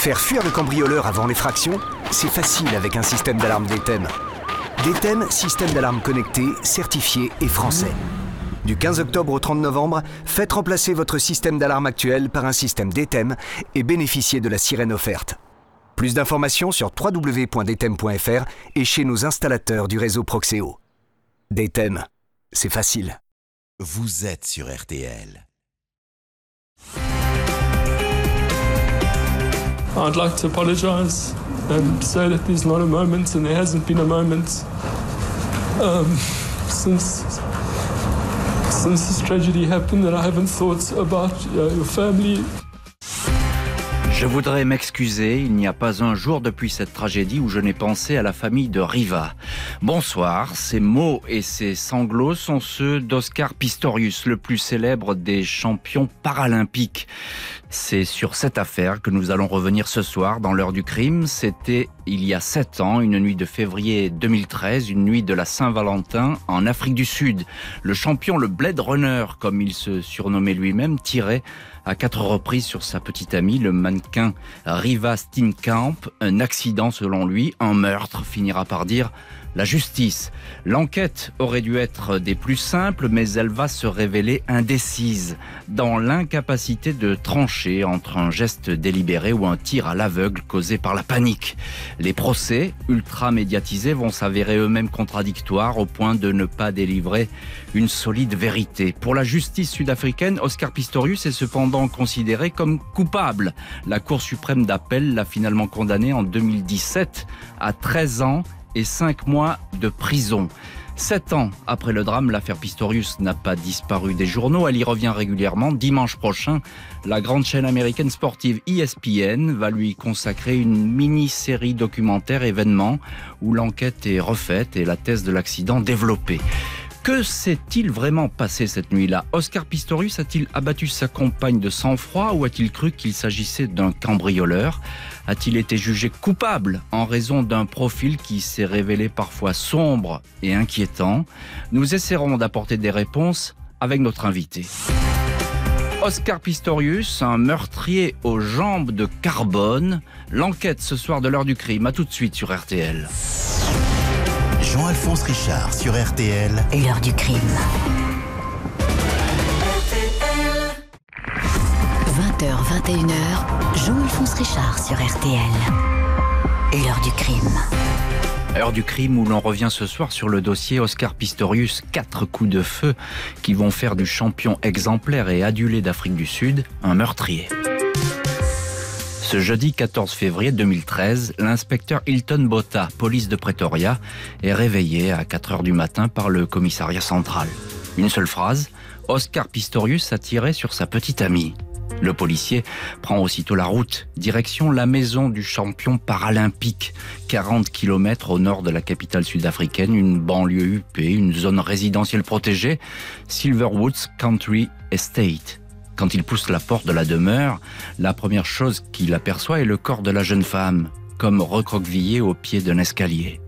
Faire fuir le cambrioleur avant l'effraction, c'est facile avec un système d'alarme DTEM. DTEM, système d'alarme connecté, certifié et français. Du 15 octobre au 30 novembre, faites remplacer votre système d'alarme actuel par un système DTEM et bénéficiez de la sirène offerte. Plus d'informations sur www.dtem.fr et chez nos installateurs du réseau Proxéo. DTEM, c'est facile. Vous êtes sur RTL. I'd like to apologize and say that there's not a moment and there hasn't been a moment since since this tragedy happened that I haven't thought about your family. Je voudrais m'excuser, il n'y a pas un jour depuis cette tragédie où je n'ai pensé à la famille de Riva. Bonsoir, ces mots et ces sanglots sont ceux d'Oscar Pistorius, le plus célèbre des champions paralympiques. C'est sur cette affaire que nous allons revenir ce soir dans l'heure du crime. C'était il y a sept ans, une nuit de février 2013, une nuit de la Saint-Valentin en Afrique du Sud. Le champion, le Blade Runner, comme il se surnommait lui-même, tirait à quatre reprises sur sa petite amie, le mannequin Riva Steenkamp. Un accident selon lui, un meurtre, finira par dire la justice. L'enquête aurait dû être des plus simples, mais elle va se révéler indécise, dans l'incapacité de trancher entre un geste délibéré ou un tir à l'aveugle causé par la panique. Les procès, ultra médiatisés, vont s'avérer eux-mêmes contradictoires au point de ne pas délivrer une solide vérité. Pour la justice sud-africaine, Oscar Pistorius est cependant considéré comme coupable. La Cour suprême d'appel l'a finalement condamné en 2017 à 13 ans et 5 mois de prison. Sept ans après le drame, l'affaire Pistorius n'a pas disparu des journaux, elle y revient régulièrement. Dimanche prochain, la grande chaîne américaine sportive ESPN va lui consacrer une mini-série documentaire événement où l'enquête est refaite et la thèse de l'accident développée. Que s'est-il vraiment passé cette nuit-là? Oscar Pistorius a-t-il abattu sa compagne de sang-froid ou a-t-il cru qu'il s'agissait d'un cambrioleur? A-t-il été jugé coupable en raison d'un profil qui s'est révélé parfois sombre et inquiétant? Nous essaierons d'apporter des réponses avec notre invité. Oscar Pistorius, un meurtrier aux jambes de carbone. L'enquête ce soir de l'heure du crime. A tout de suite sur RTL. Jean-Alphonse Richard sur RTL. L'heure du crime. 20h, 21h, Jean-Alphonse Richard sur RTL. L'heure du crime. Heure du crime où l'on revient ce soir sur le dossier Oscar Pistorius, quatre coups de feu qui vont faire du champion exemplaire et adulé d'Afrique du Sud un meurtrier. Ce jeudi 14 février 2013, l'inspecteur Hilton Botta, police de Pretoria, est réveillé à 4 heures du matin par le commissariat central. Une seule phrase, Oscar Pistorius a tiré sur sa petite amie. Le policier prend aussitôt la route, direction la maison du champion paralympique, 40 km au nord de la capitale sud-africaine, une banlieue huppée, une zone résidentielle protégée, Silverwoods Country Estate. Quand il pousse la porte de la demeure, la première chose qu'il aperçoit est le corps de la jeune femme, comme recroquevillé au pied d'un escalier.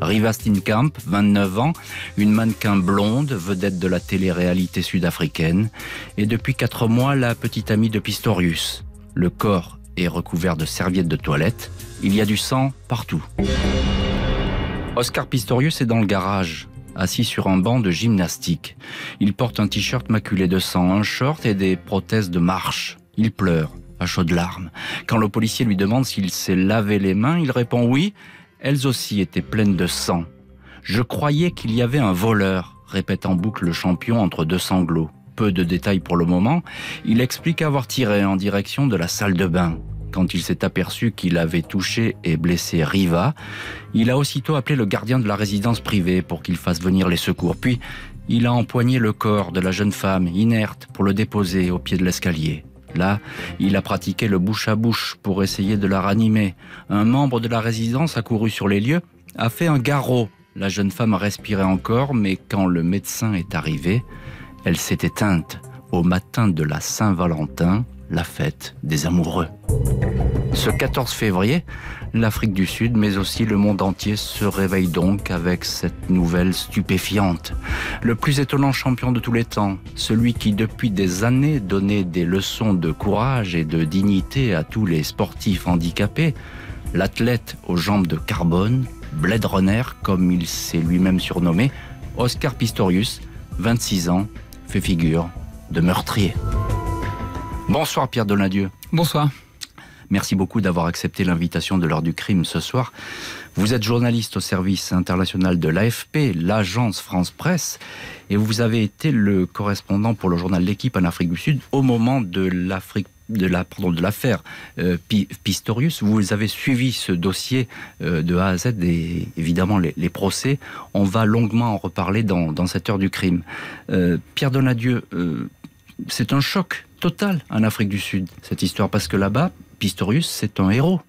Riva Steenkamp, 29 ans, une mannequin blonde, vedette de la télé-réalité sud-africaine, et depuis quatre mois la petite amie de Pistorius. Le corps est recouvert de serviettes de toilette, il y a du sang partout. Oscar Pistorius est dans le garage, assis sur un banc de gymnastique. Il porte un t-shirt maculé de sang, un short et des prothèses de marche. Il pleure, à chaudes larmes. Quand le policier lui demande s'il s'est lavé les mains, il répond oui, elles aussi étaient pleines de sang. Je croyais qu'il y avait un voleur, répète en boucle le champion entre deux sanglots. Peu de détails pour le moment, il explique avoir tiré en direction de la salle de bain. Quand il s'est aperçu qu'il avait touché et blessé Riva, il a aussitôt appelé le gardien de la résidence privée pour qu'il fasse venir les secours. Puis, il a empoigné le corps de la jeune femme, inerte, pour le déposer au pied de l'escalier. Là, il a pratiqué le bouche à bouche pour essayer de la ranimer. Un membre de la résidence accouru sur les lieux a fait un garrot. La jeune femme respirait encore, mais quand le médecin est arrivé, elle s'est éteinte au matin de la Saint-Valentin, la fête des amoureux. Ce 14 février, l'Afrique du Sud, mais aussi le monde entier se réveille donc avec cette nouvelle stupéfiante. Le plus étonnant champion de tous les temps, celui qui depuis des années donnait des leçons de courage et de dignité à tous les sportifs handicapés, l'athlète aux jambes de carbone, Blade Runner, comme il s'est lui-même surnommé, Oscar Pistorius, 26 ans, fait figure de meurtrier. Bonsoir Pierre Dolindieu. Bonsoir. Merci beaucoup d'avoir accepté l'invitation de l'heure du crime ce soir. Vous êtes journaliste au service international de l'AFP, l'agence France Presse, et vous avez été le correspondant pour le journal L'équipe en Afrique du Sud au moment de l'Afrique de la pardon de l'affaire euh, Pistorius. Vous avez suivi ce dossier euh, de A à Z et évidemment les, procès. On va longuement en reparler dans, dans cette heure du crime. Euh, Pierre Donadieu, c'est un choc total en Afrique du Sud cette histoire parce que là-bas Pistorius, c'est un héros.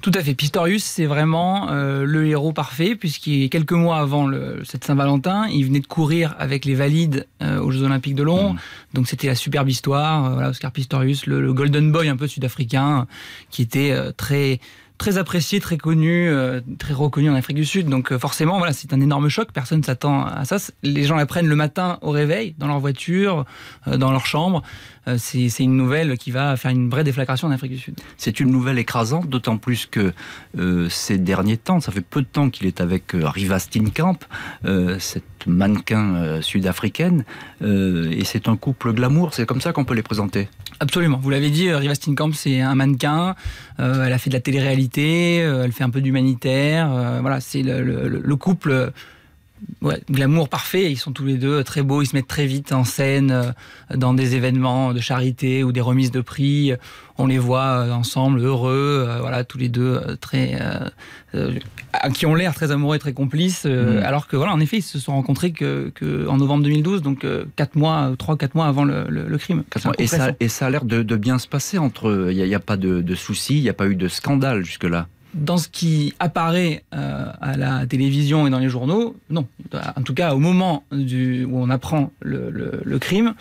Tout à fait. Pistorius, c'est vraiment euh, le héros parfait, puisqu'il quelques mois avant cette Saint-Valentin, il venait de courir avec les valides euh, aux Jeux Olympiques de Londres. Mm. Donc c'était la superbe histoire. Euh, Oscar Pistorius, le, golden boy un peu sud-africain, qui était très très apprécié, très connu, euh, très reconnu en Afrique du Sud. Donc euh, forcément, voilà, c'est un énorme choc. Personne s'attend à ça. Les gens l'apprennent le matin au réveil, dans leur voiture, euh, dans leur chambre. c'est une nouvelle qui va faire une vraie déflagration en Afrique du Sud. C'est une nouvelle écrasante, d'autant plus que ces derniers temps, ça fait peu de temps qu'il est avec Riva Steenkamp, cette mannequin sud-africaine, et c'est un couple glamour. C'est comme ça qu'on peut les présenter. Absolument. Vous l'avez dit, Riva Steenkamp, c'est un mannequin. elle a fait de la télé-réalité euh, elle fait un peu d'humanitaire. Euh, voilà, c'est le, couple ouais, glamour parfait. Ils sont tous les deux très beaux. Ils se mettent très vite en scène euh, dans des événements de charité ou des remises de prix. On les voit ensemble heureux. voilà, tous les deux très qui ont l'air très amoureux et très complices. Mm. Alors que voilà, en effet, ils se sont rencontrés que, en novembre 2012, donc 4 mois, 3-4 mois avant le, crime. Et ça, et ça, a l'air de, bien se passer entre. Il n'y a, pas de, de soucis, il n'y a pas eu de scandale jusque-là dans ce qui apparaît euh, à la télévision et dans les journaux, non. En tout cas, au moment où on apprend le crime,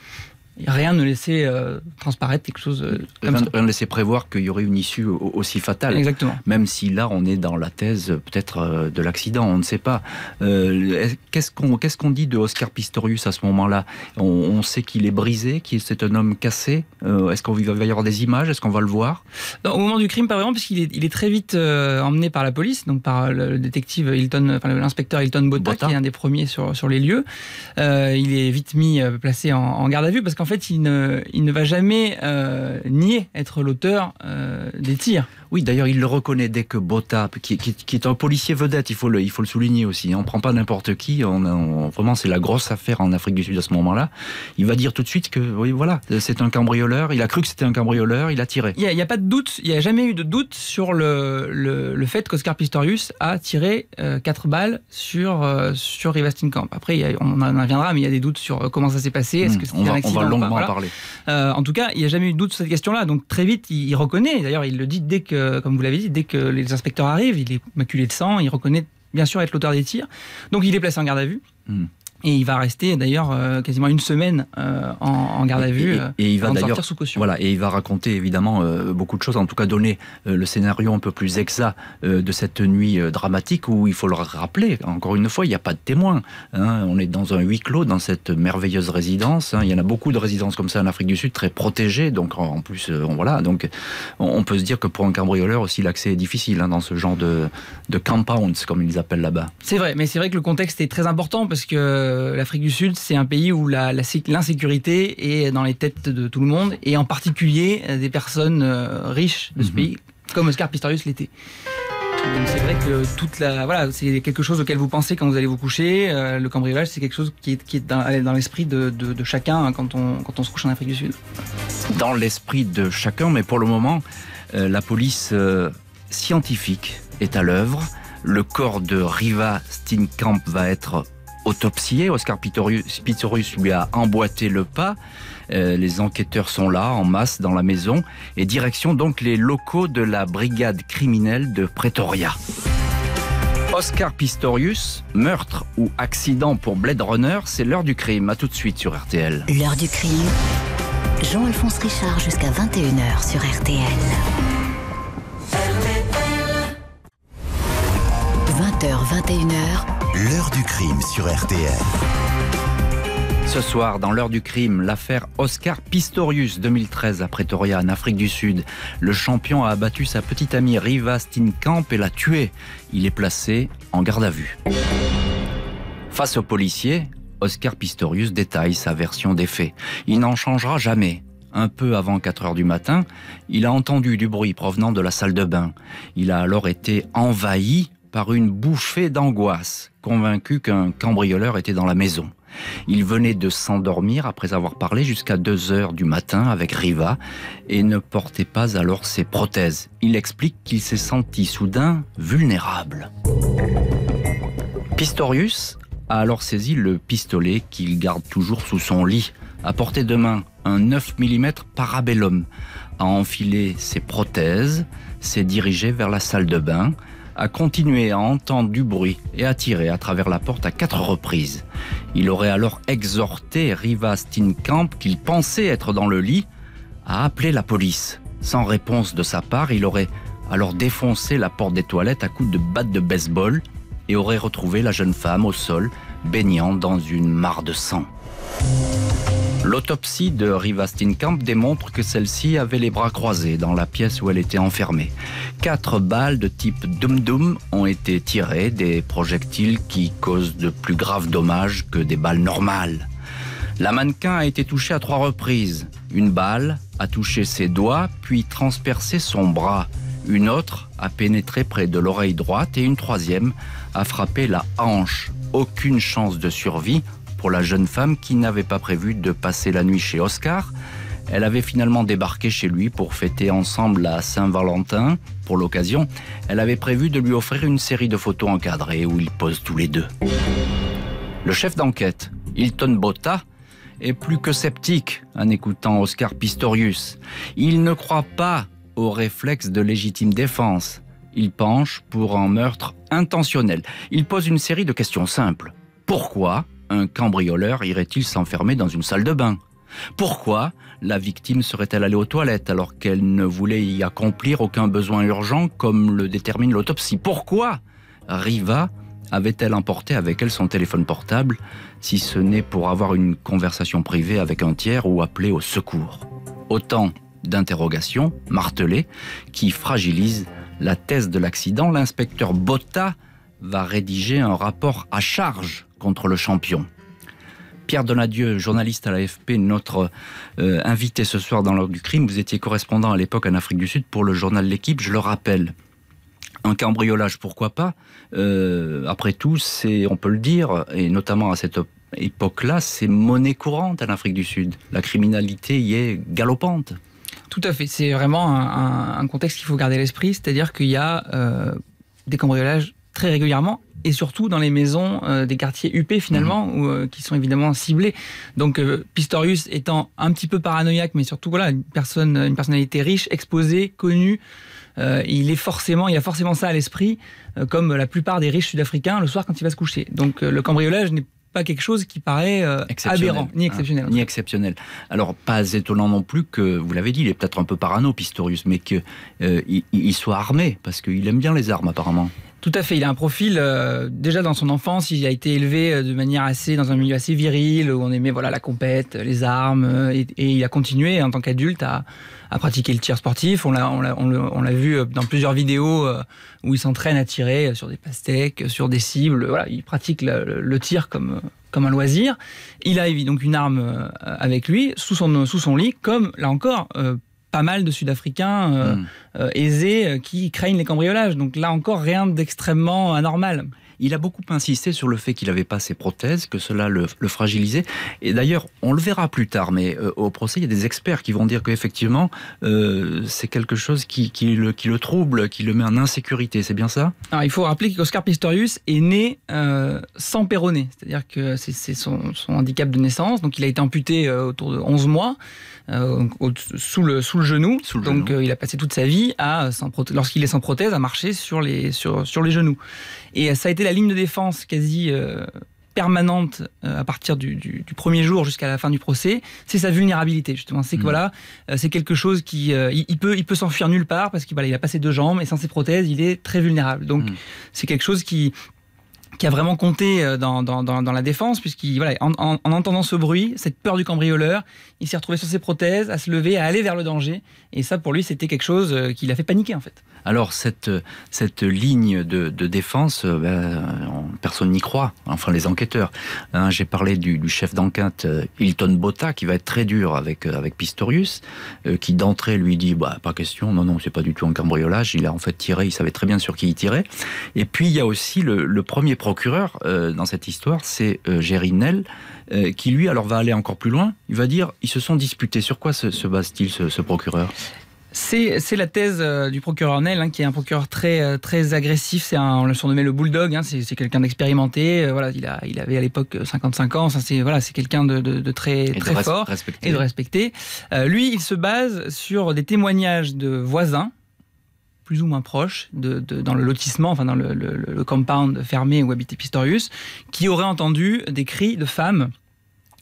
rien ne laissait euh, transparaître quelque chose euh, comme rien, ça. Rien ne laissait prévoir qu'il y aurait une issue aussi fatale. Exactement. Même si là, on est dans la thèse peut-être euh, de l'accident, on ne sait pas. qu'est-ce qu'on qu'est-ce qu'on dit de Oscar Pistorius à ce moment-là? On, sait qu'il est brisé, qu'il c'est un homme cassé. Est-ce qu'on va y avoir des images? Est-ce qu'on va le voir? Au moment du crime, pas vraiment, puisqu'il est, il est très vite emmené par la police, donc par le, détective Hilton, enfin, l'inspecteur Hilton Botta, qui est un des premiers sur, sur les lieux. il est vite mis, placé en, en garde à vue, parce qu'en fait, il ne, il ne va jamais euh, nier être l'auteur euh, des tirs. Oui, d'ailleurs, il le reconnaît dès que Botta, qui, est un policier vedette, il faut le, il faut le souligner aussi. Hein. On ne prend pas n'importe qui. On, vraiment, c'est la grosse affaire en Afrique du Sud à ce moment-là. Il va dire tout de suite que, oui, voilà, c'est un cambrioleur. Il a cru que c'était un cambrioleur. Il a tiré. Il n'y a, pas de doute. Il n'y a jamais eu de doute sur le, le, fait qu'Oscar Pistorius a tiré euh, quatre balles sur, euh, sur Camp. Après, on en reviendra, mais il y a des doutes sur euh, comment ça s'est passé. Est-ce hmm. que c'était un accident On va longuement en parler. en tout cas, il n'y a jamais eu de doute sur cette question-là. Donc très vite, il, il reconnaît. D'ailleurs, il le dit dès que comme vous l'avez dit, dès que les inspecteurs arrivent, il est maculé de sang, il reconnaît bien sûr être l'auteur des tirs. Donc il est placé en garde à vue. Hmm. Et il va rester d'ailleurs euh, quasiment une semaine euh, en, garde à vue. Et, euh, il va d'ailleurs sous caution. Voilà, et il va raconter évidemment beaucoup de choses, en tout cas donner le scénario un peu plus exact de cette nuit dramatique où il faut le rappeler. Encore une fois, il n'y a pas de témoins. Hein. on est dans un huis clos dans cette merveilleuse résidence. Hein. il y en a beaucoup de résidences comme ça en Afrique du Sud, très protégées. Donc en plus, voilà, donc on, peut se dire que pour un cambrioleur aussi l'accès est difficile hein, dans ce genre de, de compounds comme ils appellent là-bas. C'est vrai, mais c'est vrai que le contexte est très important parce que euh, l'Afrique du Sud, c'est un pays où l'insécurité est dans les têtes de tout le monde, et en particulier euh, des personnes euh, riches de ce mhm. pays, comme Oscar Pistorius l'était. Donc c'est vrai que toute la voilà c'est quelque chose auquel vous pensez quand vous allez vous coucher. le cambriolage c'est quelque chose qui est, qui est dans, l'esprit de, chacun hein, quand on quand on se couche en Afrique du Sud. Dans l'esprit de chacun, mais pour le moment, la police scientifique est à l'œuvre. Le corps de Riva Steenkamp va être autopsié. Oscar Pistorius lui a emboîté le pas. Euh, les enquêteurs sont là, en masse, dans la maison, et direction donc les locaux de la brigade criminelle de Pretoria. Oscar Pistorius, meurtre ou accident pour Blade Runner, c'est l'heure du crime. À tout de suite sur RTL. L'heure du crime. Jean-Alphonse Richard jusqu'à 21h sur RTL. 20h, 21h, L'heure du crime sur RTL. Ce soir, dans l'heure du crime, l'affaire Oscar Pistorius 2013 à Pretoria, en Afrique du Sud. Le champion a abattu sa petite amie Riva Steenkamp et l'a tuée. Il est placé en garde à vue. Face aux policiers, Oscar Pistorius détaille sa version des faits. Il n'en changera jamais. Un peu avant 4 heures du matin, il a entendu du bruit provenant de la salle de bain. Il a alors été envahi par une bouffée d'angoisse, convaincu qu'un cambrioleur était dans la maison. Il venait de s'endormir après avoir parlé jusqu'à 2 heures du matin avec Riva et ne portait pas alors ses prothèses. Il explique qu'il s'est senti soudain vulnérable. Pistorius a alors saisi le pistolet qu'il garde toujours sous son lit, à portée de main, un 9 mm Parabellum, a enfilé ses prothèses, s'est dirigé vers la salle de bain, a continué à entendre du bruit et à tirer à travers la porte à quatre reprises. Il aurait alors exhorté Riva Steenkamp, qu'il pensait être dans le lit, à appeler la police. Sans réponse de sa part, il aurait alors défoncé la porte des toilettes à coups de batte de baseball et aurait retrouvé la jeune femme au sol, baignant dans une mare de sang. L'autopsie de Riva Steenkamp démontre que celle-ci avait les bras croisés dans la pièce où elle était enfermée. Quatre balles de type dum-dum ont été tirées, des projectiles qui causent de plus graves dommages que des balles normales. La mannequin a été touchée à trois reprises. Une balle a touché ses doigts, puis transpercé son bras. Une autre a pénétré près de l'oreille droite et une troisième a frappé la hanche. Aucune chance de survie pour la jeune femme qui n'avait pas prévu de passer la nuit chez Oscar. Elle avait finalement débarqué chez lui pour fêter ensemble la Saint-Valentin. Pour l'occasion, elle avait prévu de lui offrir une série de photos encadrées où ils posent tous les deux. Le chef d'enquête, Hilton Botta, est plus que sceptique en écoutant Oscar Pistorius. Il ne croit pas au réflexe de légitime défense. Il penche pour un meurtre intentionnel. Il pose une série de questions simples. Pourquoi un cambrioleur irait-il s'enfermer dans une salle de bain? Pourquoi la victime serait-elle allée aux toilettes alors qu'elle ne voulait y accomplir aucun besoin urgent comme le détermine l'autopsie? Pourquoi Riva avait-elle emporté avec elle son téléphone portable si ce n'est pour avoir une conversation privée avec un tiers ou appeler au secours? Autant d'interrogations martelées qui fragilisent la thèse de l'accident. L'inspecteur Botta va rédiger un rapport à charge contre le champion. Pierre Donadieu, journaliste à l'AFP, notre euh, invité ce soir dans l'ordre du crime. Vous étiez correspondant à l'époque en Afrique du Sud pour le journal L'équipe, je le rappelle. Un cambriolage, pourquoi pas? Euh, Après tout, c'est, on peut le dire, et notamment à cette époque-là, c'est monnaie courante en Afrique du Sud. La criminalité y est galopante. Tout à fait. C'est vraiment un, contexte qu'il faut garder à l'esprit, c'est-à-dire qu'il y a euh, des cambriolages très régulièrement et surtout dans les maisons euh, des quartiers UP finalement, où, euh, qui sont évidemment ciblés. Donc euh, Pistorius étant un petit peu paranoïaque, mais surtout voilà une personne, une personnalité riche, exposée, connue. il est forcément, il a forcément ça à l'esprit, comme la plupart des riches sud-africains le soir quand il va se coucher. Donc le cambriolage n'est pas quelque chose qui paraît euh, Exceptionnel. aberrant, ni exceptionnel. Ah, ni exceptionnel. Alors, pas étonnant non plus que, vous l'avez dit, il est peut-être un peu parano, Pistorius, mais qu'il il soit armé, parce qu'il aime bien les armes, apparemment. Tout à fait. Il a un profil euh, déjà dans son enfance. Il a été élevé euh, de manière assez dans un milieu assez viril où on aimait voilà la compète, les armes, euh, et, il a continué en tant qu'adulte à, pratiquer le tir sportif. On l'a vu dans plusieurs vidéos où il s'entraîne à tirer sur des pastèques, sur des cibles. Voilà, il pratique le, le tir comme comme un loisir. Il a donc une arme avec lui sous son sous son lit, comme là encore. Pas mal de Sud-Africains euh, Hmm. euh, aisés euh, qui craignent les cambriolages. Donc là encore, rien d'extrêmement anormal. Il a beaucoup insisté sur le fait qu'il n'avait pas ses prothèses, que cela le, le fragilisait. Et d'ailleurs, on le verra plus tard, mais euh, au procès, il y a des experts qui vont dire qu'effectivement, euh, c'est quelque chose qui, qui le, qui le trouble, qui le met en insécurité. C'est bien ça? Alors il faut rappeler qu'Oscar Pistorius est né euh, sans péroné, c'est-à-dire que c'est son, son handicap de naissance. Donc il a été amputé autour de 11 mois. au- sous, le, sous le genou. Sous le Donc genou. il a passé toute sa vie à, lorsqu'il est sans prothèse, à marcher sur les, sur, sur les genoux. Et euh, ça a été la ligne de défense quasi euh, permanente à partir du, premier jour jusqu'à la fin du procès, c'est sa vulnérabilité justement. C'est que mm. voilà, c'est quelque chose qui il, peut il peut s'enfuir nulle part parce qu'il voilà, il a passé deux jambes et sans ses prothèses, il est très vulnérable. Donc mm. c'est quelque chose qui qui a vraiment compté euh, dans, dans, dans, la défense, puisqu'il voilà, en, en, entendant ce bruit, cette peur du cambrioleur, il s'est retrouvé sur ses prothèses, à se lever, à aller vers le danger. Et ça, pour lui, c'était quelque chose euh, qui l'a fait paniquer, en fait. Alors, cette, cette ligne de, défense, euh, ben, personne n'y croit, enfin les enquêteurs. Hein, j'ai parlé du, chef d'enquête Hilton Botta, qui va être très dur avec, avec Pistorius, qui d'entrée lui dit bah, Pas question, non, non, c'est pas du tout un cambriolage. Il a en fait tiré, il savait très bien sur qui il tirait. Et puis, il y a aussi le, premier procureur euh, dans cette histoire, c'est euh, euh, qui lui alors va aller encore plus loin. Il va dire ils se sont disputés. Sur quoi se, base-t-il ce, procureur? C'est la thèse du procureur Nel, hein, qui est un procureur très, très agressif. C'est on le surnommait le bulldog. Hein, c'est quelqu'un d'expérimenté. voilà, il, a, il avait à l'époque 55 ans. C'est voilà, c'est quelqu'un de, très, très fort et de respecté. lui, il se base sur des témoignages de voisins plus ou moins proche de, dans le lotissement, enfin dans le, le compound fermé où habitait Pistorius, qui aurait entendu des cris de femmes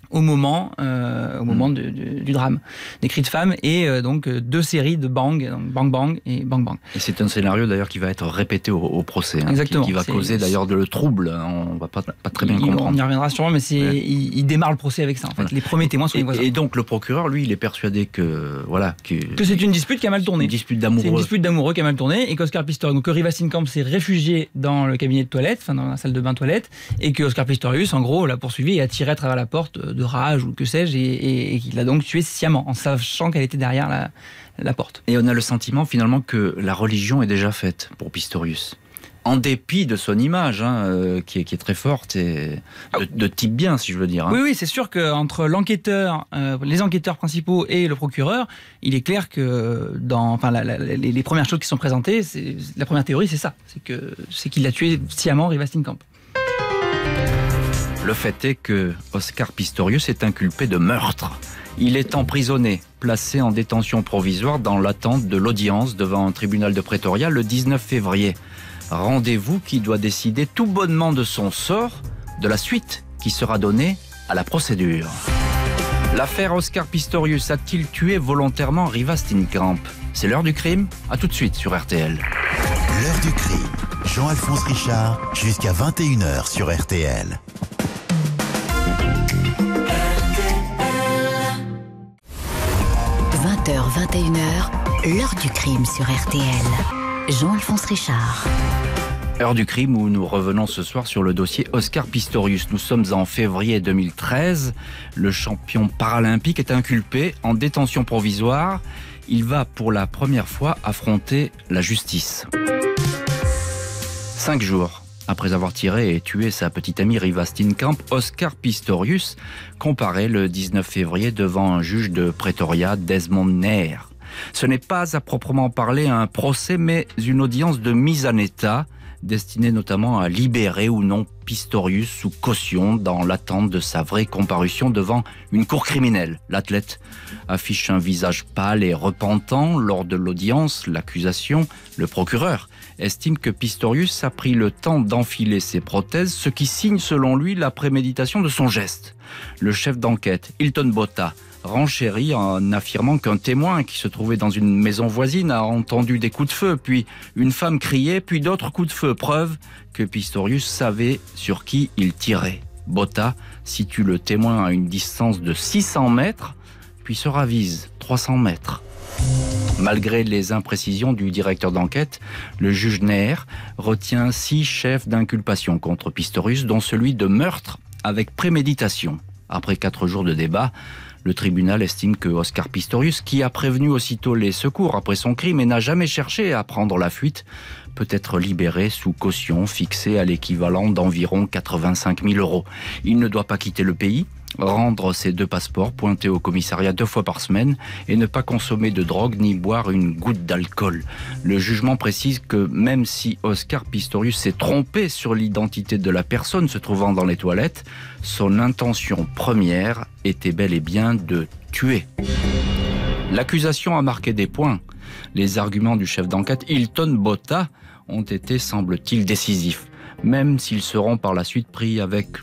au moment, euh, au moment mm. du drame. Des cris de femmes et euh, donc euh, deux séries de bang, donc bang bang et bang bang. Et c'est un scénario d'ailleurs qui va être répété au, procès, hein, Exactement, qui, va causer d'ailleurs de le trouble. Hein, on va pas, pas très bien comprendre. On y reviendra sûrement, mais c'est, il, démarre le procès avec ça. En fait, les premiers témoins sont et, les voisins. Et donc le procureur, lui, il est persuadé que voilà que, que c'est une dispute qui a mal tourné. Une dispute d'amoureux. C'est une dispute d'amoureux qui a mal tourné et qu'Oscar Pistorius, donc que Riva Camp s'est réfugié dans le cabinet de toilette, enfin dans la salle de bain toilette, et que Oscar Pistorius, en gros, l'a poursuivi et a tiré à travers la porte de rage ou que c'est et, qu'il l'a donc tué sciemment en sachant qu'elle était derrière la, porte. Et on a le sentiment finalement que la religion est déjà faite pour Pistorius en dépit de son image, hein, euh, qui, est, très forte et de, type bien, si je veux dire. Hein. Oui, oui, c'est sûr qu'entre l'enquêteur, euh, les enquêteurs principaux et le procureur, il est clair que dans, enfin, les, premières choses qui sont présentées, la première théorie, c'est ça, c'est que c'est qu'il a tué sciemment Rivastin-Camp. Le fait est que Oscar Pistorius est inculpé de meurtre. Il est emprisonné, placé en détention provisoire dans l'attente de l'audience devant un tribunal de Pretoria le 19 février. Rendez-vous qui doit décider tout bonnement de son sort, de la suite qui sera donnée à la procédure. L'affaire Oscar Pistorius a-t-il tué volontairement Riva Steenkamp? C'est l'heure du crime À tout de suite sur RTL. L'heure du crime. Jean-Alphonse Richard, jusqu'à 21h sur RTL. 20h, 21h, l'heure du crime sur RTL. Jean-Alphonse Richard. Heure du crime où nous revenons ce soir sur le dossier Oscar Pistorius. Nous sommes en février 2013. Le champion paralympique est inculpé en détention provisoire. Il va pour la première fois affronter la justice. Cinq jours après avoir tiré et tué sa petite amie Riva Steenkamp, Oscar Pistorius comparaît le 19 février devant un juge de Pretoria, Desmond Nair. Ce n'est pas à proprement parler un procès, mais une audience de mise en état destinée notamment à libérer ou non Pistorius sous caution dans l'attente de sa vraie comparution devant une cour criminelle. L'athlète affiche un visage pâle et repentant lors de l'audience. L'accusation, le procureur, estime que Pistorius a pris le temps d'enfiler ses prothèses, ce qui signe selon lui la préméditation de son geste. Le chef d'enquête, Hilton Botta, renchérit en affirmant qu'un témoin qui se trouvait dans une maison voisine a entendu des coups de feu, puis une femme criait, puis d'autres coups de feu, preuve que Pistorius savait sur qui il tirait. Botta situe le témoin à une distance de 600 mètres, puis se ravise 300 mètres. Malgré les imprécisions du directeur d'enquête, le juge Nair retient six chefs d'inculpation contre Pistorius, dont celui de meurtre avec préméditation. Après quatre jours de débat, le tribunal estime que Oscar Pistorius, qui a prévenu aussitôt les secours après son crime et n'a jamais cherché à prendre la fuite, peut être libéré sous caution fixée à l'équivalent d'environ 85 000 euros. Il ne doit pas quitter le pays, rendre ses deux passeports, pointer au commissariat deux fois par semaine et ne pas consommer de drogue ni boire une goutte d'alcool. Le jugement précise que même si Oscar Pistorius s'est trompé sur l'identité de la personne se trouvant dans les toilettes, son intention première était bel et bien de tuer. L'accusation a marqué des points. Les arguments du chef d'enquête Hilton Botta ont été, semble-t-il, décisifs, même s'ils seront par la suite pris avec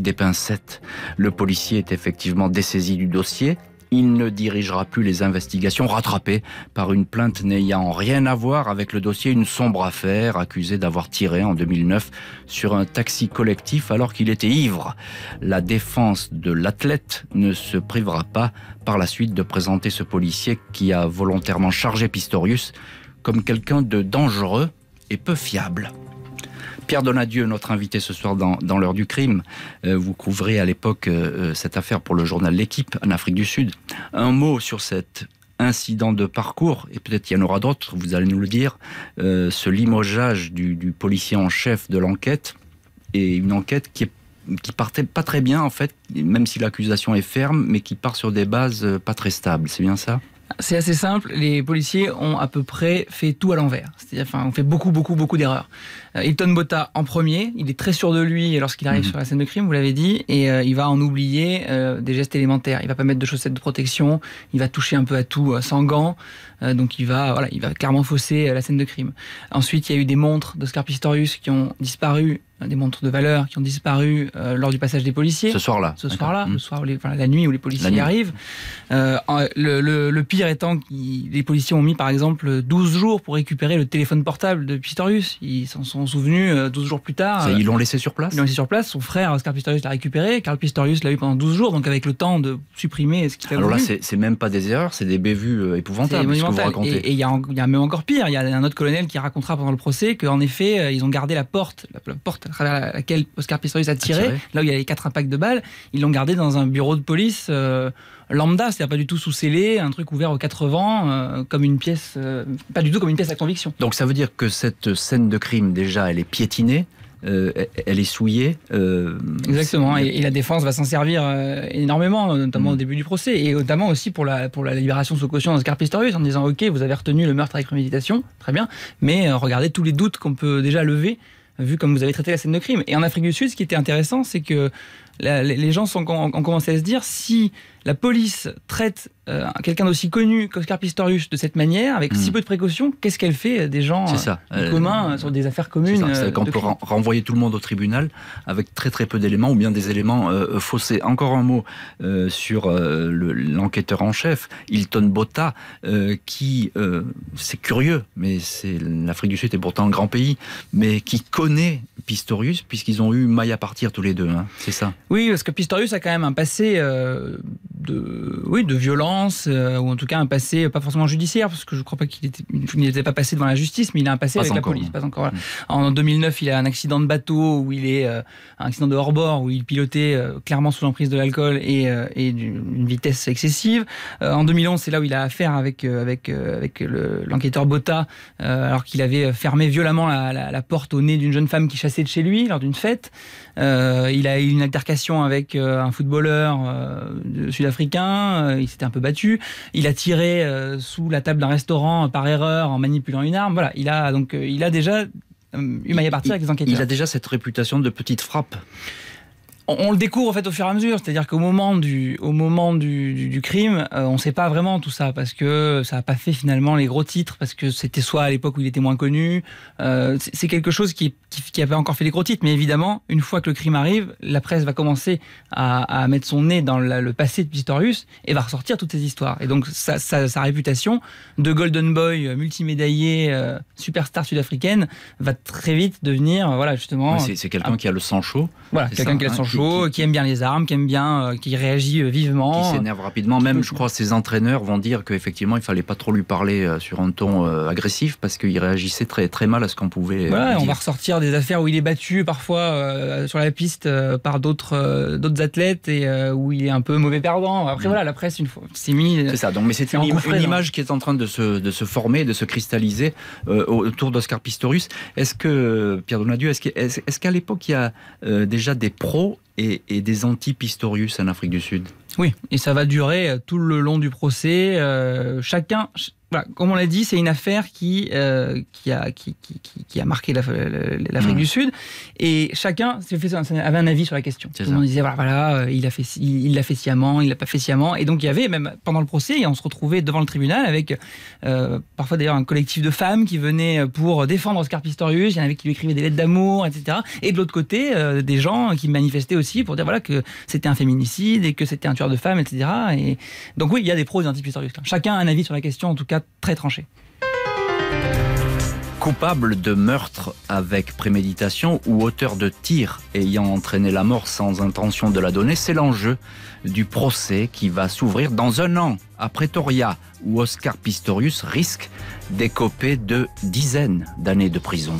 des pincettes. Le policier est effectivement dessaisi du dossier. Il ne dirigera plus les investigations rattrapées par une plainte n'ayant rien à voir avec le dossier, une sombre affaire accusée d'avoir tiré en 2009 sur un taxi collectif alors qu'il était ivre. La défense de l'athlète ne se privera pas par la suite de présenter ce policier qui a volontairement chargé Pistorius comme quelqu'un de dangereux et peu fiable. Pierre Donadieu, notre invité ce soir dans, l'heure du crime. Euh, vous couvrez à l'époque euh, euh, cette affaire pour le journal L'équipe en Afrique du Sud. Un mot sur cet incident de parcours, et peut-être il y en aura d'autres, vous allez nous le dire, ce limogeage du, policier en chef de l'enquête, et une enquête qui qui partait pas très bien en fait, même si l'accusation est ferme, mais qui part sur des bases pas très stables. C'est bien ça? C'est assez simple. Les policiers ont à peu près fait tout à l'envers. C'est-à-dire, enfin, on fait beaucoup, beaucoup, beaucoup d'erreurs. Euh, Hilton Botta en premier, il est très sûr de lui lorsqu'il arrive mhm. sur la scène de crime, vous l'avez dit, et euh, il va en oublier euh, des gestes élémentaires. Il va pas mettre de chaussettes de protection, il va toucher un peu à tout sans gants, donc il va, voilà, il va clairement fausser la scène de crime. Ensuite, il y a eu des montres d'Oscar Pistorius qui ont disparu des montres de valeur qui ont disparu lors du passage des policiers. Ce soir-là. Ce soir-là, le soir la nuit où les policiers arrivent. le, pire étant que les policiers ont mis par exemple 12 jours pour récupérer le téléphone portable de Pistorius. Ils s'en sont souvenus 12 euh, jours plus tard. ils l'ont laissé sur place Ils l'ont laissé sur place. Son frère, Oscar Pistorius, l'a récupéré. Carl Pistorius l'a eu pendant 12 jours, donc avec le temps de supprimer ce qu'il avait Alors là, c'est même pas des erreurs, c'est des bévues euh, épouvantables, ce que vous racontez. Et il y, a même encore pire. Il y a un autre colonel qui racontera pendant le procès qu'en effet, euh, ils ont gardé la porte, la, porte à travers laquelle Oscar Pistorius a tiré, là où il y a les quatre impacts de balles, ils l'ont gardé dans un bureau de police lambda, c'est-à-dire pas du tout sous scellé, un truc ouvert aux quatre vents, euh, comme une pièce, euh, pas du tout comme une pièce à conviction. Donc ça veut dire que cette scène de crime, déjà, elle est piétinée. Euh, elle est souillée. Exactement, et, la défense va s'en servir énormément, notamment au mm. début du procès, et notamment aussi pour la, pour la libération sous caution d'Oscar Pistorius, en disant Ok, vous avez retenu le meurtre avec préméditation, très bien, mais regardez tous les doutes qu'on peut déjà lever vu comme vous avez traité la scène de crime. Et en Afrique du Sud, ce qui était intéressant, c'est que les gens sont, ont commencé à se dire si la police traite euh, quelqu'un d'aussi connu qu'Oscar Pistorius de cette manière, avec si hmm. peu de précautions, qu'est-ce qu'elle fait des gens ça. Euh, communs euh, sur des affaires communes C'est qu'on peut renvoyer tout le monde au tribunal avec très très peu d'éléments ou bien des éléments faussés. Encore un mot sur l'enquêteur en chef, Hilton Botta, qui, c'est curieux, mais c'est l'Afrique du Sud est pourtant un grand pays, mais qui connaît Pistorius puisqu'ils ont eu maille à partir tous les deux, hein. c'est ça Oui, parce que Pistorius a quand même un passé de, oui, de violence, euh, ou en tout cas un passé pas forcément judiciaire, parce que je ne crois pas qu'il n'était pas passé devant la justice, mais il a un passé avec la police. Pas encore. Mm. En 2009, il a un accident de bateau où il est un accident de hors-bord où il pilotait euh, clairement sous l'emprise de l'alcool et, euh, et d'une vitesse excessive. en 2011, c'est là où il a affaire avec avec avec l'enquêteur Botta, alors qu'il avait fermé violemment la, la, porte au nez d'une jeune femme qui chassait de chez lui lors d'une fête. il a eu une altercation avec un footballeur africain, euh, il s'était un peu battu. Il a tiré euh, sous la table d'un restaurant par erreur en manipulant une arme. Voilà, il a donc euh, il a déjà eu maille à partir avec les enquêteurs. Il a déjà cette réputation de petite frappe on, le découvre en fait au fur et à mesure, c'est-à-dire qu'au moment du, au moment du, crime, euh, on ne sait pas vraiment tout ça parce que ça n'a pas fait finalement les gros titres parce que c'était soit à l'époque où il était moins connu. Euh, c'est quelque chose qui, qui, avait encore fait les gros titres, mais évidemment, une fois que le crime arrive, la presse va commencer à, mettre son nez dans le passé de Pistorius et va ressortir toutes ces histoires. Et donc sa, sa, réputation de golden boy euh, multimédaillé, superstar sud-africaine, va très vite devenir, voilà justement. c'est quelqu'un qui a le sang chaud. Voilà, quelqu'un qui a le sang chaud qui, aime bien les armes, qui aime bien, euh, qui réagit euh, vivement. Qui s'énerve rapidement. Même, je crois, ses entraîneurs vont dire qu'effectivement, il fallait pas trop lui parler euh, sur un ton agressif parce qu'il réagissait très, très mal à ce qu'on pouvait. Voilà, on va ressortir des affaires où il est battu parfois sur la piste par d'autres d'autres athlètes et où il est un peu mauvais perdant. Après, mm. voilà, la presse, une fois, c'est mis. C'est ça. Donc, mais c'est une, une image qui est en train de se, de se former, de se cristalliser autour d'Oscar Pistorius. Est-ce que, Pierre Donadieu, est-ce qu'à l'époque, il y a déjà des pros et, des anti-Pistorius en Afrique du Sud. Oui, et ça va durer euh, tout le long du procès. Euh, chacun, voilà, comme on l'a dit, c'est une affaire qui, euh, qui, a, qui, qui, qui a marqué l'Afrique Mmh. du Sud. Et chacun fait, avait un avis sur la question. Tout le monde disait voilà, voilà euh, il l'a fait, il il l'a fait sciemment, il l'a pas fait sciemment. Et donc il y avait même pendant le procès, on se retrouvait devant le tribunal avec euh, parfois d'ailleurs un collectif de femmes qui venaient pour défendre Oscar Pistorius. Il y en avait qui lui écrivaient des lettres d'amour, etc. Et de l'autre côté, euh, des gens qui manifestaient aussi pour dire voilà que c'était un féminicide et que c'était un tueur de femmes, etc. Et donc oui, il y a des pros et des anti-Pistorius. Chacun a un avis sur la question, en tout cas très tranché. Coupable de meurtre avec préméditation ou auteur de tir ayant entraîné la mort sans intention de la donner, c'est l'enjeu du procès qui va s'ouvrir dans un an à Pretoria, où Oscar Pistorius risque d'écoper de dizaines d'années de prison.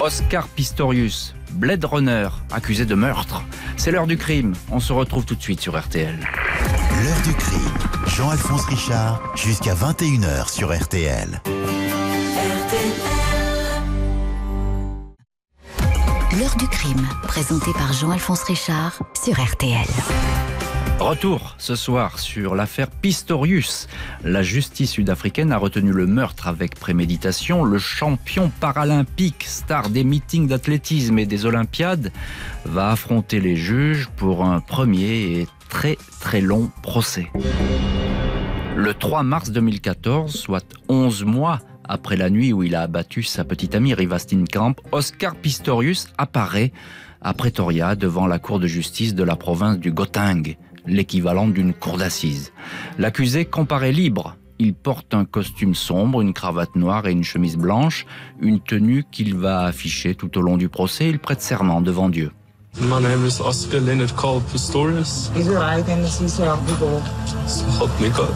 Oscar Pistorius, Blade Runner, accusé de meurtre. C'est l'heure du crime. On se retrouve tout de suite sur RTL. L'heure du crime. Jean-Alphonse Richard jusqu'à 21h sur RTL. L'heure du crime, présenté par Jean-Alphonse Richard sur RTL. Retour ce soir sur l'affaire Pistorius. La justice sud-africaine a retenu le meurtre avec préméditation. Le champion paralympique, star des meetings d'athlétisme et des Olympiades, va affronter les juges pour un premier et très très long procès. Le 3 mars 2014, soit 11 mois après la nuit où il a abattu sa petite amie Riva Steenkamp, Oscar Pistorius apparaît à Pretoria devant la cour de justice de la province du Gauteng, l'équivalent d'une cour d'assises. L'accusé comparaît libre. Il porte un costume sombre, une cravate noire et une chemise blanche, une tenue qu'il va afficher tout au long du procès. Il prête serment devant Dieu. My name is Oscar Leonard Cole Pistorius. Is it right and see some people? So help me God.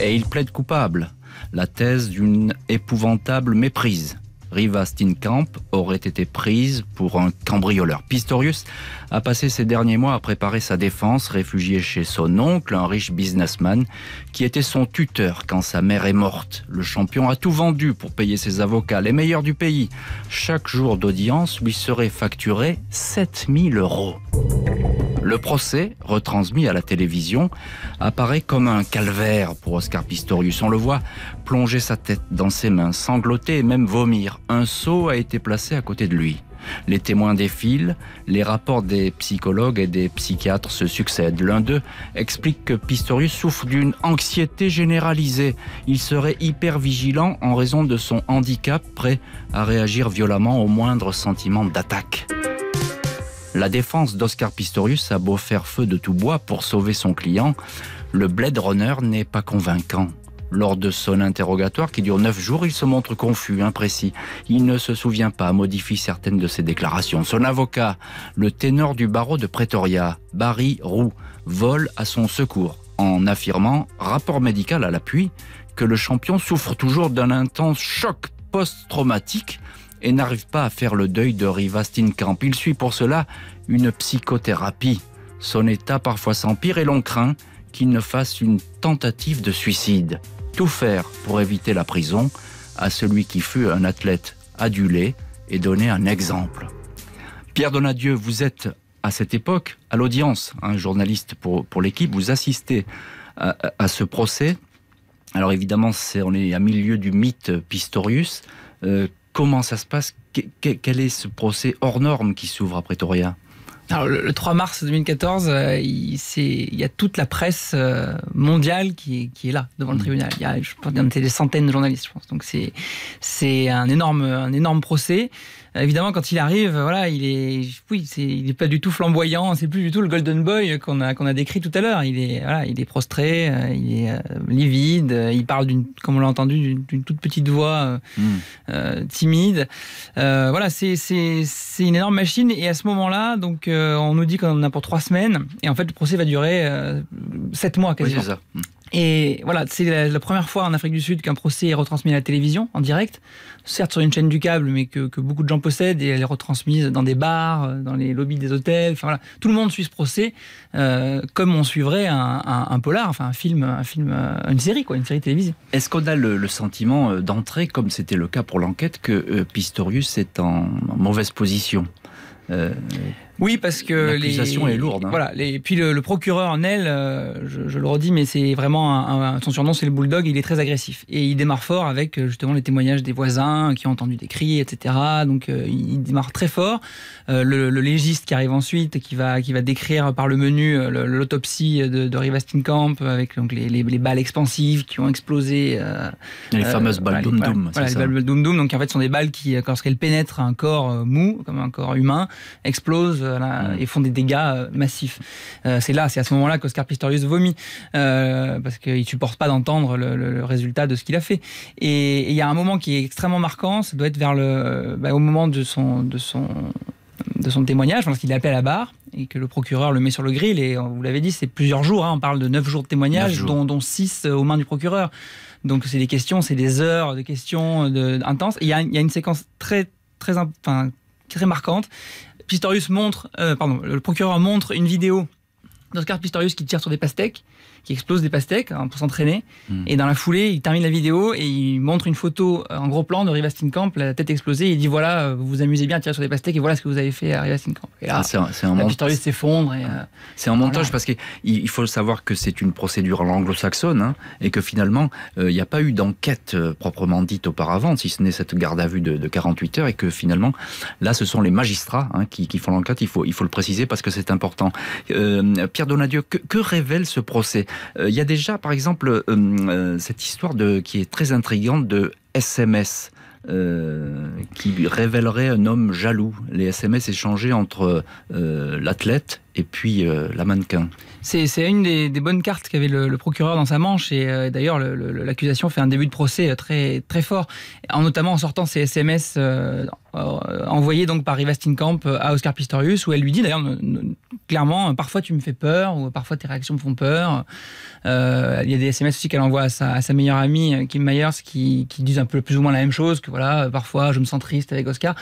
Et il plaide coupable. La thèse d'une épouvantable méprise. Riva Steenkamp aurait été prise pour un cambrioleur. Pistorius a passé ces derniers mois à préparer sa défense, réfugié chez son oncle, un riche businessman, qui était son tuteur quand sa mère est morte. Le champion a tout vendu pour payer ses avocats, les meilleurs du pays. Chaque jour d'audience lui serait facturé 7000 euros. Le procès, retransmis à la télévision, apparaît comme un calvaire pour Oscar Pistorius. On le voit plonger sa tête dans ses mains, sangloter et même vomir. Un seau a été placé à côté de lui. Les témoins défilent, les rapports des psychologues et des psychiatres se succèdent. L'un d'eux explique que Pistorius souffre d'une anxiété généralisée. Il serait hyper vigilant en raison de son handicap, prêt à réagir violemment au moindre sentiment d'attaque. La défense d'Oscar Pistorius a beau faire feu de tout bois pour sauver son client, le Blade Runner n'est pas convaincant. Lors de son interrogatoire qui dure neuf jours, il se montre confus, imprécis. Il ne se souvient pas, modifie certaines de ses déclarations. Son avocat, le ténor du barreau de Pretoria, Barry Roux, vole à son secours en affirmant, rapport médical à l'appui, que le champion souffre toujours d'un intense choc post-traumatique et n'arrive pas à faire le deuil de Riva Steenkamp. Il suit pour cela une psychothérapie. Son état parfois s'empire et l'on craint qu'il ne fasse une tentative de suicide. Tout faire pour éviter la prison à celui qui fut un athlète adulé et donner un exemple. Pierre Donadieu, vous êtes à cette époque à l'audience, un journaliste pour, pour l'équipe, vous assistez à, ce procès. Alors évidemment, on est à milieu du mythe Pistorius. Euh, comment ça se passe? Que- que- Quel est ce procès hors norme qui s'ouvre à Pretoria Alors, le, le 3 mars 2014, euh, il, y a toute la presse euh, mondiale qui est, qui est là, devant le tribunal. Il y a, je pense, des centaines de journalistes, je pense. Donc, c'est, c'est un énorme, un énorme procès. Euh, Évidemment, quand il arrive, voilà, il est, oui, il est pas du tout flamboyant. C'est plus du tout le Golden Boy qu'on a, qu'on a décrit tout à l'heure. Il est, voilà, il est prostré, euh, il est euh, livide. Il parle d'une, comme on l'a entendu, d'une, toute petite voix. Hmm. euh, timide. Euh, voilà, c'est c'est c'est une énorme machine. Et à ce moment-là, donc, on nous dit qu'on en a pour trois semaines. Et en fait, le procès va durer sept mois Oui, quasiment. c'est ça. Hmm. Et voilà, c'est la, première fois en Afrique du Sud qu'un procès est retransmis à la télévision, en direct. Certes sur une chaîne du câble, mais que, beaucoup de gens possèdent. Et elle est retransmise dans des bars, dans les lobbies des hôtels. Enfin voilà, tout le monde suit ce procès euh, comme on suivrait un, polar, enfin un film, un film, euh, une série quoi, une série télévisée. Est-ce qu'on a le, sentiment euh, d'entrer, comme c'était le cas pour l'enquête, que Pistorius est en mauvaise position? Euh, Oui, parce que l'accusation est lourde. Hein. Voilà. Les... Puis le, le procureur Nel, euh, je, je, le redis, mais c'est vraiment un, un, son surnom, c'est le bulldog. Il est très agressif et il démarre fort avec euh, justement les témoignages des voisins qui ont entendu des cris, etc. Donc euh, il démarre très fort. Le, le, légiste qui arrive ensuite, qui va qui va décrire par le menu l'autopsie de, de Riva Steenkamp avec donc les, les, les, balles expansives qui ont explosé. les fameuses balles Doom Doom. Voilà, les balles Doom Doom. Donc en fait, ce sont des balles qui, lorsqu'elles pénètrent un corps mou, comme un corps humain, explosent là, mmh. et font des dégâts massifs. Euh, c'est là, c'est à ce moment-là qu'Oscar Pistorius vomit euh, parce qu'il supporte pas d'entendre le, le, le, résultat de ce qu'il a fait. Et il y a un moment qui est extrêmement marquant. Ça doit être vers le, bah, au moment de son, de son, de son témoignage, lorsqu'il est appelé à la barre et que le procureur le met sur le grill. Et vous l'avez dit, c'est plusieurs jours. Hein, on parle de neuf jours de témoignage, jours. Dont, dont six aux mains du procureur. Donc c'est des questions, c'est des heures de questions de, intenses. Et il y, a, il y a une séquence très très enfin, très marquante. Pistorius montre, euh, pardon, le procureur montre une vidéo d'Oscar Pistorius qui tire sur des pastèques, qui explose des pastèques hein, pour s'entraîner. Mmh. Et dans la foulée, il termine la vidéo et il montre une photo en gros plan de Riva Steenkamp, la tête explosée. Et il dit voilà, vous vous amusez bien à tirer sur des pastèques et voilà ce que vous avez fait à Riva Steenkamp. Et là, ah, c'est un, un mont... Pistorius s'effondre. Euh, c'est un montage parce qu'il faut savoir que c'est une procédure anglo-saxonne hein, et que finalement, il euh, n'y a pas eu d'enquête euh, proprement dite auparavant, si ce n'est cette garde à vue de, de, 48 heures et que finalement, là, ce sont les magistrats hein, qui, qui, font l'enquête. Il faut, il faut le préciser parce que c'est important. Euh, Pierre Donadieu, que, que, révèle ce procès? Il euh, y a déjà, par exemple, euh, cette histoire de, qui est très intrigante de SMS. Euh, qui révélerait un homme jaloux. Les SMS échangés entre euh, l'athlète et puis euh, la mannequin. C'est une des, bonnes cartes qu'avait le, le, procureur dans sa manche et euh, d'ailleurs l'accusation fait un début de procès très très fort, en, notamment en sortant ces SMS euh, envoyés donc par Riva Steenkamp à Oscar Pistorius où elle lui dit d'ailleurs clairement parfois tu me fais peur ou parfois tes réactions me font peur. Euh, il y a des SMS aussi qu'elle envoie à sa, à sa, meilleure amie Kim Myers qui, qui, disent un peu plus ou moins la même chose que voilà parfois je me sens triste avec Oscar.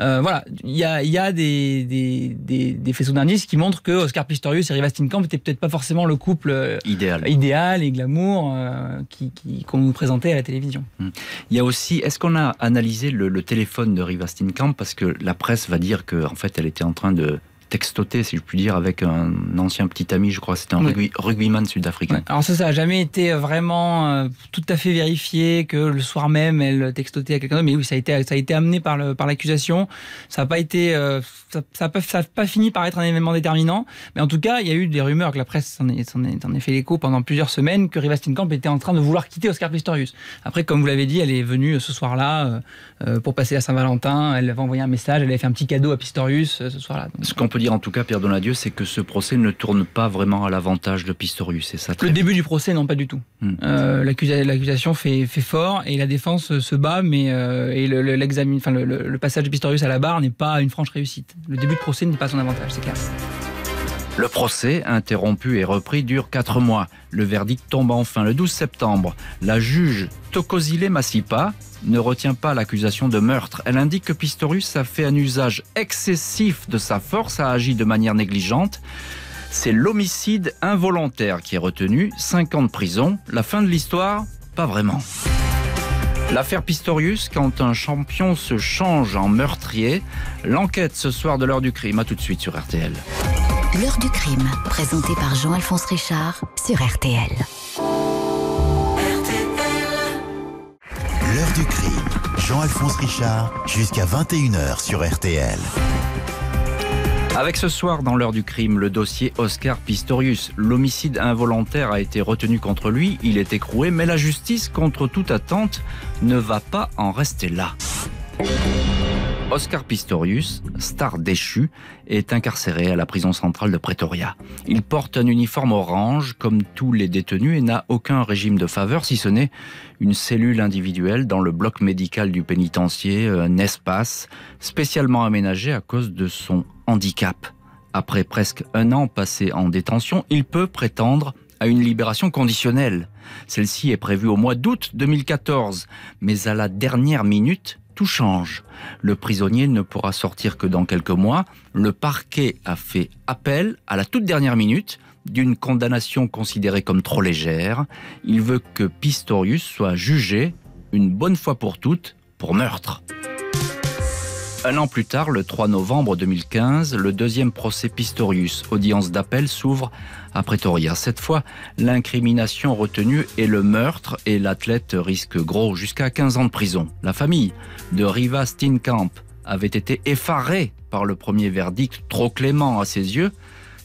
Euh, voilà il y a, il y a des, des, des, des faisceaux d'indices qui montrent que Oscar Pistorius et Riva Steenkamp étaient peut-être pas forcément le couple idéal, idéal et glamour euh, qu'on qui, qu nous présentait à la télévision. Mmh. Il y a aussi, est-ce qu'on a analysé le, le, téléphone de Riva Parce que la presse va dire qu'en en fait elle était en train de textoté, si je puis dire, avec un ancien petit ami, je crois, c'était un oui. rugby, rugbyman sud-africain. Ouais. Alors ça, ça n'a jamais été vraiment euh, tout à fait vérifié que le soir même, elle textotait à quelqu'un d'autre, mais oui, ça a été, ça a été amené par l'accusation. Par ça n'a pas été, euh, ça n'a pas, fini par être un événement déterminant, mais en tout cas, il y a eu des rumeurs que la presse s'en est, est, est, fait l'écho pendant plusieurs semaines que Riva Steenkamp était en train de vouloir quitter Oscar Pistorius. Après, comme vous l'avez dit, elle est venue ce soir-là euh, pour passer à Saint-Valentin, elle avait envoyé un message, elle avait fait un petit cadeau à Pistorius ce soir-là. Ce qu'on peut dire en tout cas, Pierre Donadieu, c'est que ce procès ne tourne pas vraiment à l'avantage de Pistorius. C'est ça. Le début du procès, non, pas du tout. Hmm. Euh, L'accusation fait, fait, fort et la défense se bat, mais euh, et le, enfin le, le, passage de Pistorius à la barre n'est pas une franche réussite. Le début de procès n'est pas son avantage, c'est clair. Le procès, interrompu et repris, dure 4 mois. Le verdict tombe enfin le 12 septembre. La juge Tokozile Massipa ne retient pas l'accusation de meurtre. Elle indique que Pistorius a fait un usage excessif de sa force, a agi de manière négligente. C'est l'homicide involontaire qui est retenu, 5 ans de prison. La fin de l'histoire Pas vraiment. L'affaire Pistorius, quand un champion se change en meurtrier, l'enquête ce soir de l'heure du crime, à tout de suite sur RTL. L'heure du crime, présenté par Jean-Alphonse Richard sur RTL. L'heure du crime, Jean-Alphonse Richard, jusqu'à 21h sur RTL. Avec ce soir dans l'heure du crime, le dossier Oscar Pistorius. L'homicide involontaire a été retenu contre lui, il est écroué, mais la justice, contre toute attente, ne va pas en rester là. Oscar Pistorius, star déchu, est incarcéré à la prison centrale de Pretoria. Il porte un uniforme orange comme tous les détenus et n'a aucun régime de faveur si ce n'est une cellule individuelle dans le bloc médical du pénitencier, un espace spécialement aménagé à cause de son handicap. Après presque un an passé en détention, il peut prétendre à une libération conditionnelle. Celle-ci est prévue au mois d'août 2014, mais à la dernière minute, tout change. Le prisonnier ne pourra sortir que dans quelques mois. Le parquet a fait appel à la toute dernière minute d'une condamnation considérée comme trop légère. Il veut que Pistorius soit jugé une bonne fois pour toutes pour meurtre. Un an plus tard, le 3 novembre 2015, le deuxième procès Pistorius, audience d'appel, s'ouvre à Pretoria. Cette fois, l'incrimination retenue est le meurtre et l'athlète risque gros jusqu'à 15 ans de prison. La famille de Riva Steenkamp avait été effarée par le premier verdict trop clément à ses yeux.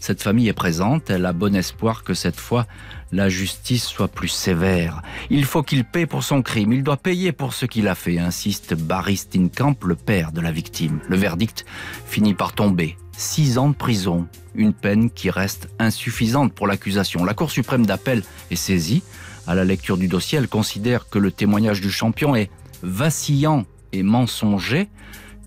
Cette famille est présente, elle a bon espoir que cette fois la justice soit plus sévère. Il faut qu'il paie pour son crime, il doit payer pour ce qu'il a fait, insiste Barry Steenkamp, le père de la victime. Le verdict finit par tomber. Six ans de prison, une peine qui reste insuffisante pour l'accusation. La Cour suprême d'appel est saisie. À la lecture du dossier, elle considère que le témoignage du champion est vacillant et mensonger.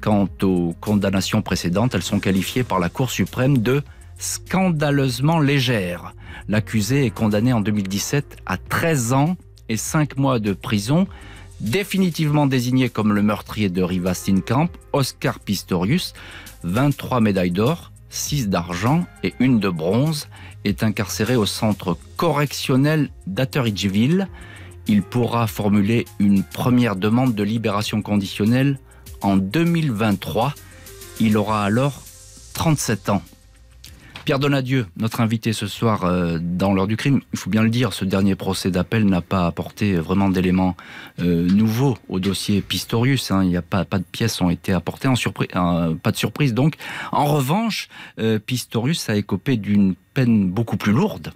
Quant aux condamnations précédentes, elles sont qualifiées par la Cour suprême de scandaleusement légère. L'accusé est condamné en 2017 à 13 ans et 5 mois de prison, définitivement désigné comme le meurtrier de Riva Steenkamp, Oscar Pistorius, 23 médailles d'or, 6 d'argent et une de bronze, est incarcéré au centre correctionnel d'Atteridgeville. Il pourra formuler une première demande de libération conditionnelle en 2023. Il aura alors 37 ans. Pierre Donadieu, notre invité ce soir euh, dans l'heure du crime, il faut bien le dire, ce dernier procès d'appel n'a pas apporté vraiment d'éléments euh, nouveaux au dossier Pistorius. Hein. Il n'y a pas, de pièces ont été apportées, en pas de surprise donc. En revanche, euh, Pistorius a écopé d'une peine beaucoup plus lourde.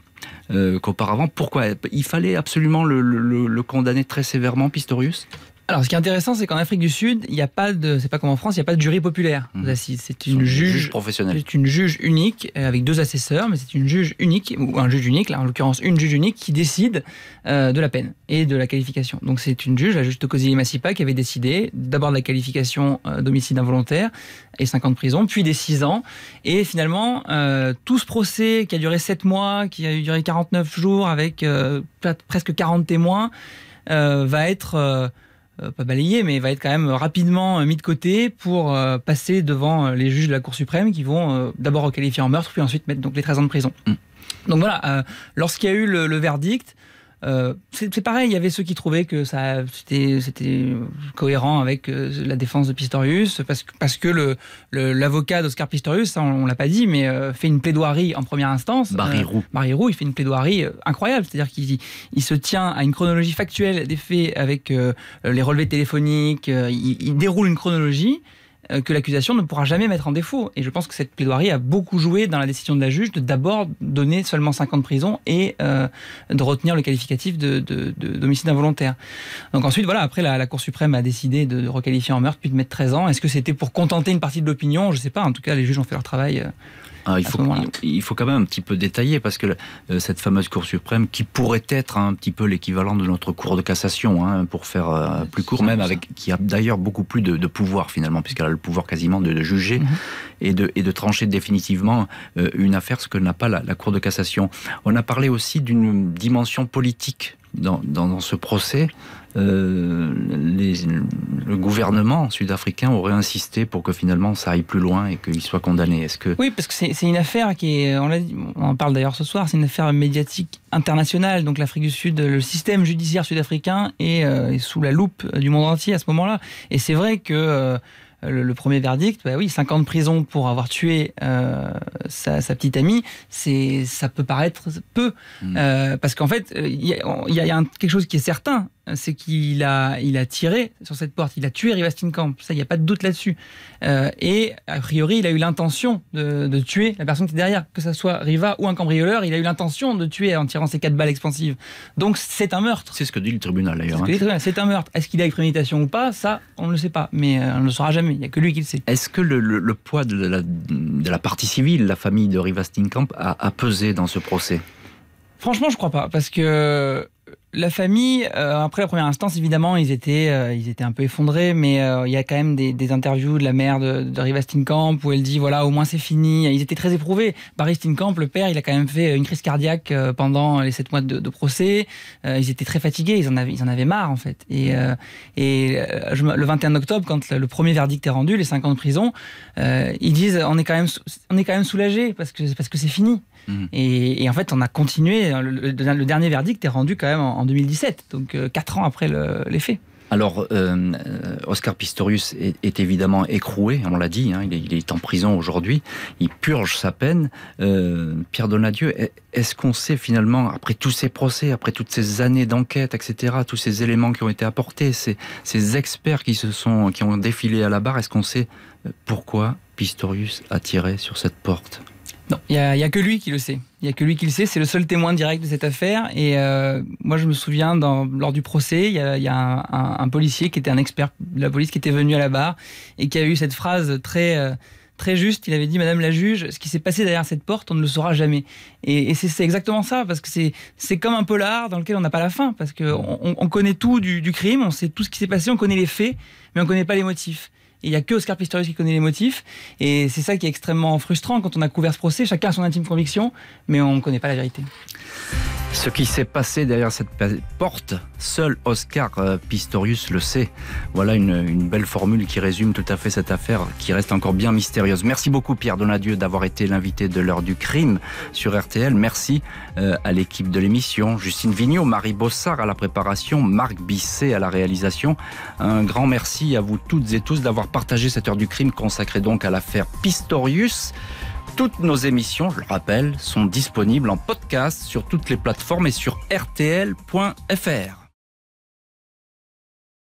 qu'auparavant. Pourquoi? Il fallait absolument le condamner très sévèrement, Pistorius? Alors, ce qui est intéressant, c'est qu'en Afrique du Sud, il n'y a pas de, c'est pas comme en France, il n'y a pas de jury populaire mmh. C'est une juge, professionnelle. C'est une juge unique euh, avec deux assesseurs, mais c'est une juge unique ou un juge unique, là en l'occurrence une juge unique qui décide euh, de la peine et de la qualification. Donc c'est une juge, la juge Tokozili Massipa, qui avait décidé d'abord de la qualification euh, d'homicide involontaire et 5 ans de prison, puis des 6 ans. Et finalement, tout ce procès qui a duré 7 mois, qui a duré 49 jours avec presque 40 témoins, va être pas balayé, mais va être quand même rapidement mis de côté pour euh, passer devant euh, les juges de la Cour suprême qui vont d'abord requalifier en meurtre, puis ensuite mettre donc les 13 ans de prison. Mm. Donc voilà, lorsqu'il y a eu le verdict, euh, c'est pareil, il y avait ceux qui trouvaient que ça c'était cohérent avec euh, la défense de Pistorius parce que parce que l'avocat d'Oscar Pistorius, on, l'a pas dit, mais euh, fait une plaidoirie en première instance. Barry Roux. Barry Roux, il fait une plaidoirie incroyable, c'est-à-dire qu'il il se tient à une chronologie factuelle des faits avec les relevés téléphoniques, il déroule une chronologie. Euh, que l'accusation ne pourra jamais mettre en défaut. Et je pense que cette plaidoirie a beaucoup joué dans la décision de la juge de d'abord donner seulement 5 ans de prison et euh, de retenir le qualificatif d'homicide de, involontaire. Donc ensuite, voilà, après la, Cour suprême a décidé de, requalifier en meurtre puis de mettre 13 ans. Est-ce que c'était pour contenter une partie de l'opinion? Je ne sais pas. En tout cas, les juges ont fait leur travail. Euh, ah, il, faut, il, faut quand même un petit peu détailler parce que euh, cette fameuse Cour suprême, qui pourrait être un petit peu l'équivalent de notre Cour de cassation, hein, pour faire euh, plus court, même avec qui a d'ailleurs beaucoup plus de, pouvoir finalement, puisqu'elle a le pouvoir quasiment de, juger mhm. et, de, et de trancher définitivement euh, une affaire, ce que n'a pas la, la Cour de cassation. On a parlé aussi d'une dimension politique dans, dans, ce procès, euh, les, le gouvernement sud-africain aurait insisté pour que finalement ça aille plus loin et qu'il soit condamné. Est-ce que oui, parce que c'est une affaire qui est, on, on en parle d'ailleurs ce soir, c'est une affaire médiatique internationale. Donc l'Afrique du Sud, le système judiciaire sud-africain est, euh, sous la loupe du monde entier à ce moment-là. Et c'est vrai que euh, le, premier verdict, bah oui, 5 ans de prison pour avoir tué euh, sa, petite amie, c'est ça peut paraître peu, hmm. euh, parce qu'en fait, il y a, quelque chose qui est certain, c'est qu'il a, il a tiré sur cette porte, il a tué Riva Steenkamp, ça, il n'y a pas de doute là-dessus. Euh, et a priori, il a eu l'intention de, tuer la personne qui est derrière, que ce soit Riva ou un cambrioleur, il a eu l'intention de tuer en tirant ses quatre balles expansives. Donc c'est un meurtre. C'est ce que dit le tribunal d'ailleurs. Hein. C'est un meurtre. Est-ce qu'il a eu préméditation ou pas? Ça, on ne le sait pas, mais euh, on ne le saura jamais. Il n'y a que lui qui le sait. Est-ce que le, poids de la, de la, partie civile, la famille de Riva Steenkamp, a, a pesé dans ce procès? Franchement, je crois pas, parce que la famille, euh, après la première instance, évidemment, ils étaient, euh, ils étaient un peu effondrés, mais euh, il y a quand même des, interviews de la mère de, de Riva Steenkamp où elle dit voilà, au moins c'est fini. Ils étaient très éprouvés. Barry Steenkamp, le père, il a quand même fait une crise cardiaque pendant les sept mois de, procès. ils étaient très fatigués, ils en avaient, ils en avaient marre en fait. Et, et le 21 octobre, quand le premier verdict est rendu, les 5 ans de prison, ils disent on est quand même, on est quand même soulagé parce que parce que c'est fini. Mmh. Et, en fait, on a continué. Le, dernier verdict est rendu quand même en, 2017, donc 4 euh, ans après les faits. Alors, euh, Oscar Pistorius est, évidemment écroué, on l'a dit, hein, il, est, en prison aujourd'hui, il purge sa peine. Euh, Pierre Donadieu, est-ce qu'on sait finalement, après tous ces procès, après toutes ces années d'enquête, etc., tous ces éléments qui ont été apportés, ces, ces experts qui, se sont, qui ont défilé à la barre, est-ce qu'on sait pourquoi Pistorius a tiré sur cette porte? Non, il n'y a, que lui qui le sait. Il n'y a que lui qui le sait. C'est le seul témoin direct de cette affaire. Et euh, moi, je me souviens, dans, lors du procès, il y a, un, policier qui était un expert de la police qui était venu à la barre et qui a eu cette phrase très, euh, très juste. Il avait dit, Madame la juge, ce qui s'est passé derrière cette porte, on ne le saura jamais. Et, c'est exactement ça, parce que c'est comme un polar dans lequel on n'a pas la fin, parce qu'on on connaît tout du, du crime, on sait tout ce qui s'est passé, on connaît les faits, mais on ne connaît pas les motifs il n'y a que Oscar Pistorius qui connaît les motifs. Et c'est ça qui est extrêmement frustrant quand on a couvert ce procès. Chacun a son intime conviction, mais on ne connaît pas la vérité. Ce qui s'est passé derrière cette porte, seul Oscar euh, Pistorius le sait. Voilà une, belle formule qui résume tout à fait cette affaire qui reste encore bien mystérieuse. Merci beaucoup Pierre Donadieu d'avoir été l'invité de l'heure du crime sur RTL. Merci euh, à l'équipe de l'émission, Justine Vignot, Marie Bossard à la préparation, Marc Bisset à la réalisation. Un grand merci à vous toutes et tous d'avoir partagé cette heure du crime consacrée donc à l'affaire Pistorius. Toutes nos émissions, je le rappelle, sont disponibles en podcast sur toutes les plateformes et sur rtl.fr.